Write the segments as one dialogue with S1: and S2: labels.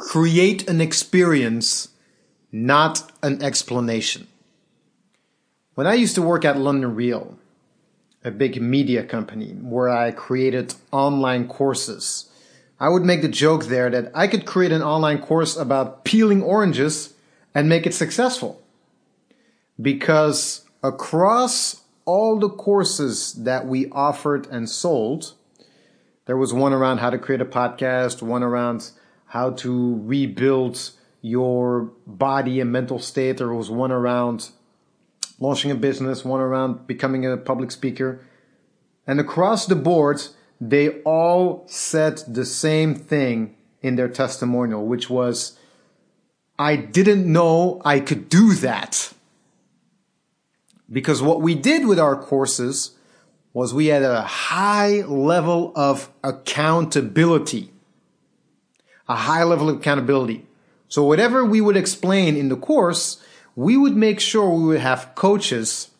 S1: create an experience, not an explanation. When I used to work at London Real, a big media company where I created online courses, I would make the joke there that I could create an online course about peeling oranges and make it successful. Because across all the courses that we offered and sold, there was one around how to create a podcast, one around how to rebuild your body and mental state. There was one around launching a business, one around becoming a public speaker. And across the board, they all said the same thing in their testimonial, which was, I didn't know I could do that. Because what we did with our courses was we had a high level of accountability. A high level of accountability. So whatever we would explain in the course, we would make sure we would have coaches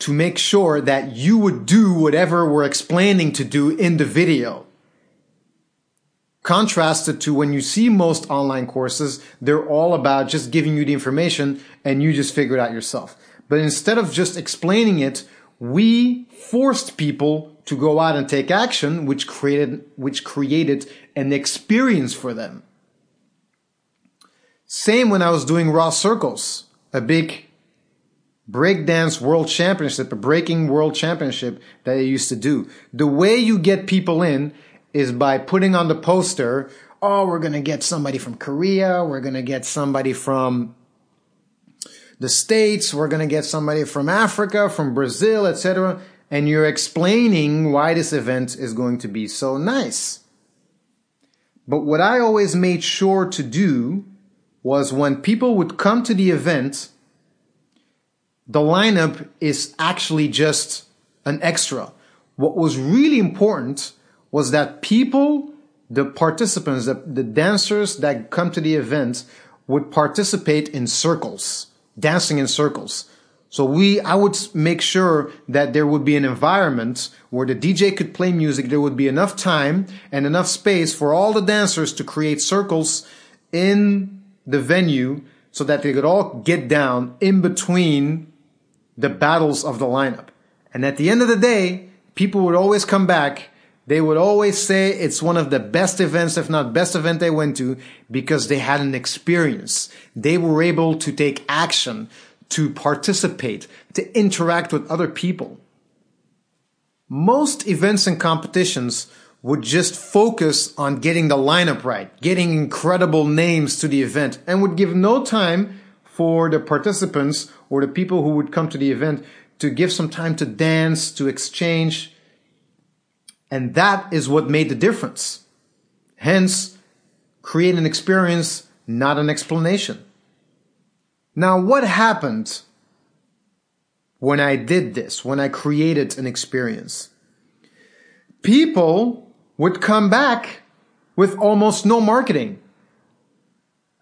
S1: to make sure that you would do whatever we're explaining to do in the video. Contrasted to when you see most online courses, they're all about just giving you the information and you just figure it out yourself. But instead of just explaining it, we forced people to go out and take action, which created, which created an experience for them. Same when I was doing Raw Circles, a big breakdance world championship, a breaking world championship that I used to do. The way you get people in is by putting on the poster, oh, we're going to get somebody from Korea, we're going to get somebody from the States, we're going to get somebody from Africa, from Brazil, etc. And you're explaining why this event is going to be so nice. But what I always made sure to do was when people would come to the event, the lineup is actually just an extra. What was really important was that people, the participants, the, the dancers that come to the event would participate in circles, dancing in circles. So we, I would make sure that there would be an environment where the DJ could play music. There would be enough time and enough space for all the dancers to create circles in the venue so that they could all get down in between the battles of the lineup. And at the end of the day, people would always come back. They would always say it's one of the best events, if not best event they went to because they had an experience. They were able to take action, to participate, to interact with other people. Most events and competitions would just focus on getting the lineup right, getting incredible names to the event, and would give no time for the participants or the people who would come to the event to give some time to dance, to exchange. And that is what made the difference. Hence, create an experience, not an explanation. Now, what happened when I did this, when I created an experience? People would come back with almost no marketing.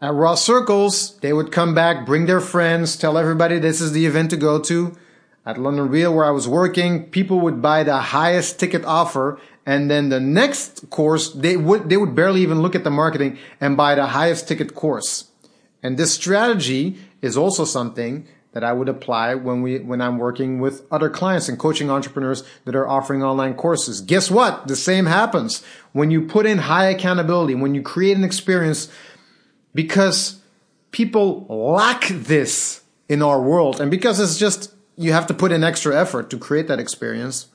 S1: At Raw Circles, they would come back, bring their friends, tell everybody this is the event to go to. At London Real, where I was working, people would buy the highest ticket offer, and then the next course, they would they would barely even look at the marketing and buy the highest ticket course. And this strategy is also something that I would apply when we when I'm working with other clients and coaching entrepreneurs that are offering online courses. Guess what? The same happens when you put in high accountability, when you create an experience because people lack this in our world and because it's just you have to put in extra effort to create that experience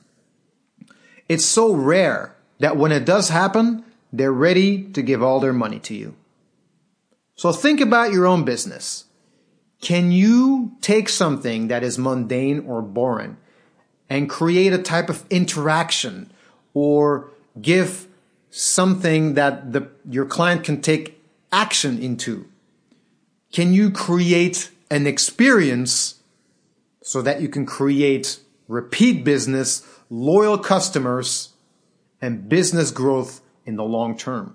S1: it's so rare that when it does happen they're ready to give all their money to you so think about your own business can you take something that is mundane or boring and create a type of interaction or give something that the, your client can take action into? Can you create an experience so that you can create repeat business, loyal customers, and business growth in the long term?